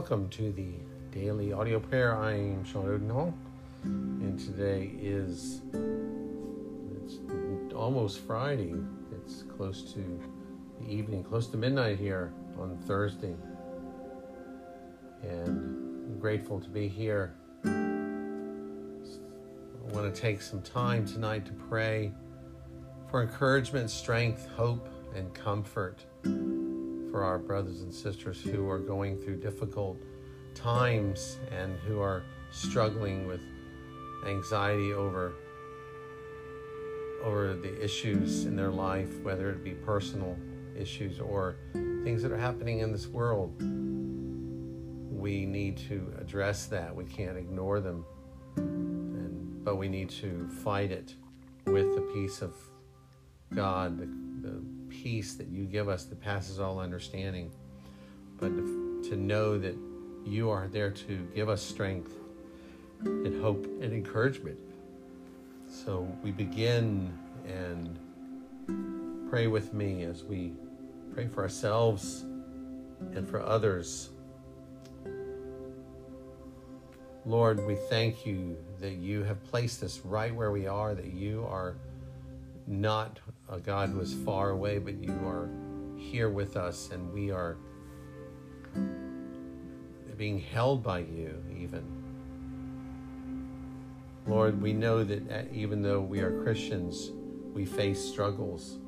Welcome to the daily audio prayer. I am Sean Odenhall, and today is it's almost Friday. It's close to the evening, close to midnight here on Thursday, and I'm grateful to be here. I want to take some time tonight to pray for encouragement, strength, hope, and comfort for our brothers and sisters who are going through difficult times and who are struggling with anxiety over over the issues in their life whether it be personal issues or things that are happening in this world. We need to address that. We can't ignore them. And but we need to fight it with the peace of God the, the peace that you give us that passes all understanding, but to, know that you are there to give us strength and hope and encouragement. So we begin and pray with me as we pray for ourselves and for others. Lord, we thank you that you have placed us right where we are, that you are not a God who is far away, but you are here with us, and we are being held by you, even. Lord, we know that uh, even though we are Christians, we face struggles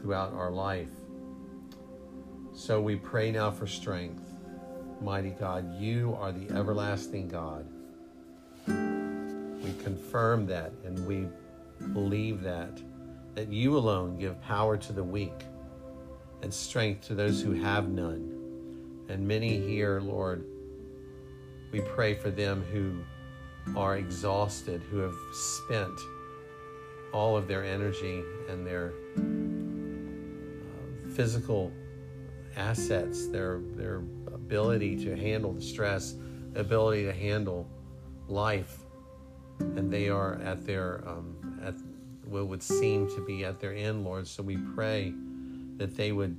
throughout our life. So we pray now for strength. Mighty God, you are the everlasting God. We confirm that and we believe that that you alone give power to the weak and strength to those who have none. And many here, Lord, we pray for them who are exhausted, who have spent all of their energy and their uh, physical assets, their their ability to handle the stress, ability to handle life, and they are at their um, at what would seem to be at their end, Lord. So we pray that they would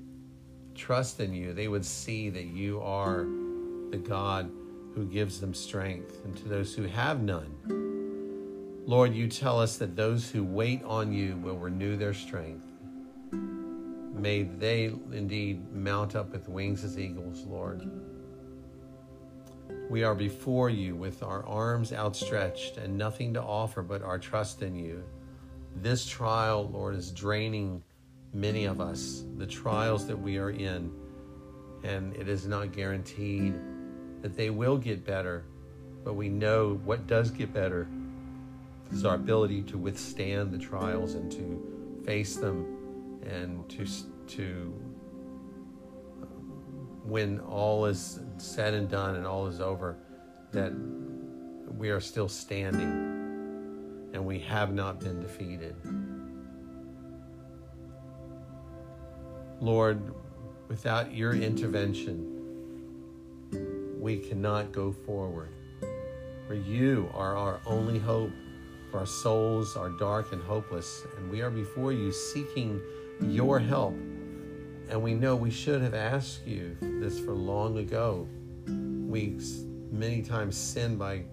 trust in you. They would see that you are the God who gives them strength, and to those who have none. Lord, you tell us that those who wait on you will renew their strength. May they indeed mount up with wings as eagles, Lord. We are before you with our arms outstretched and nothing to offer but our trust in you. This trial, Lord, is draining many of us, the trials that we are in, and it is not guaranteed that they will get better, but we know what does get better is our ability to withstand the trials and to face them and to to um, when all is said and done and all is over that we are still standing and we have not been defeated. Lord, without your intervention, we cannot go forward. For you are our only hope. For our souls are dark and hopeless, and we are before you seeking your help. And we know we should have asked you this for long ago. We many times sin by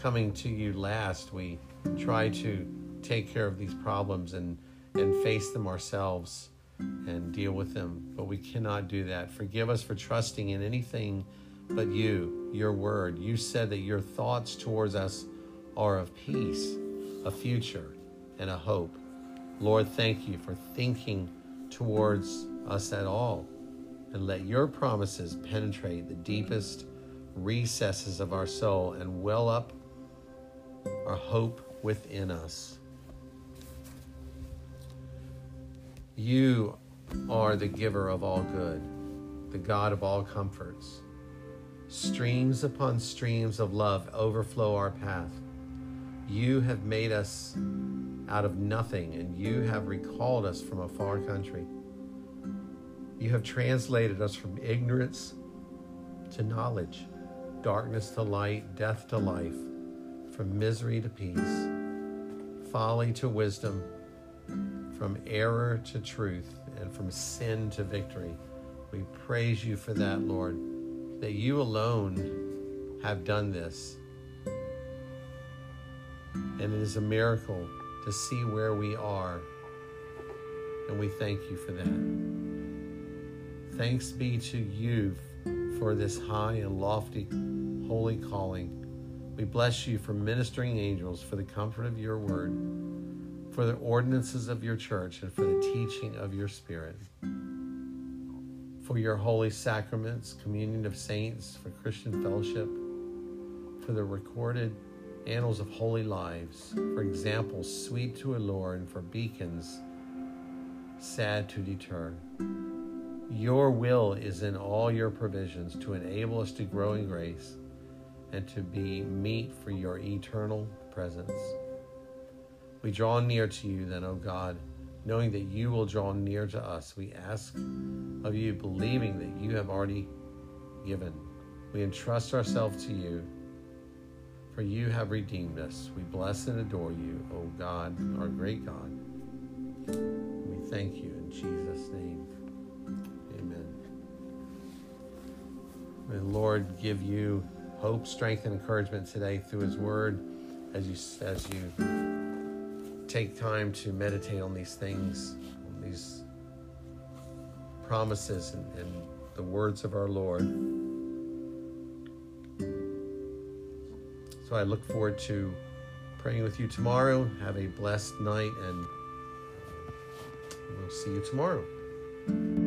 coming to you last. We try to take care of these problems and, and face them ourselves and deal with them. But we cannot do that. Forgive us for trusting in anything but you, your word. You said that your thoughts towards us are of peace, a future, and a hope. Lord, thank you for thinking towards us at all. And let your promises penetrate the deepest recesses of our soul and well up our hope within us. You are the giver of all good, the God of all comforts. Streams upon streams of love overflow our path. You have made us out of nothing, and you have recalled us from a far country. You have translated us from ignorance to knowledge, darkness to light, death to life from misery to peace, folly to wisdom, from error to truth, and from sin to victory. We praise you for that, Lord. that you alone have done this. And it is a miracle to see where we are. And we thank you for that. Thanks be to you for this high and lofty holy calling. We bless you for ministering angels, for the comfort of your word, for the ordinances of your church, and for the teaching of your spirit. For your holy sacraments, communion of saints, for Christian fellowship, for the recorded annals of holy lives, for examples sweet to allure, and for beacons sad to deter. Your will is in all your provisions to enable us to grow in grace and to be meet for your eternal presence. We draw near to you, then, O God, knowing that you will draw near to us. We ask of you, believing that you have already given. We entrust ourselves to you, for you have redeemed us. We bless and adore you, O God, our great God. We thank you in Jesus' name. Amen. May the Lord give you hope, strength, and encouragement today through His Word as you as you take time to meditate on these things, on these promises and, and the words of our Lord. So I look forward to praying with you tomorrow. Have a blessed night, and we'll see you tomorrow.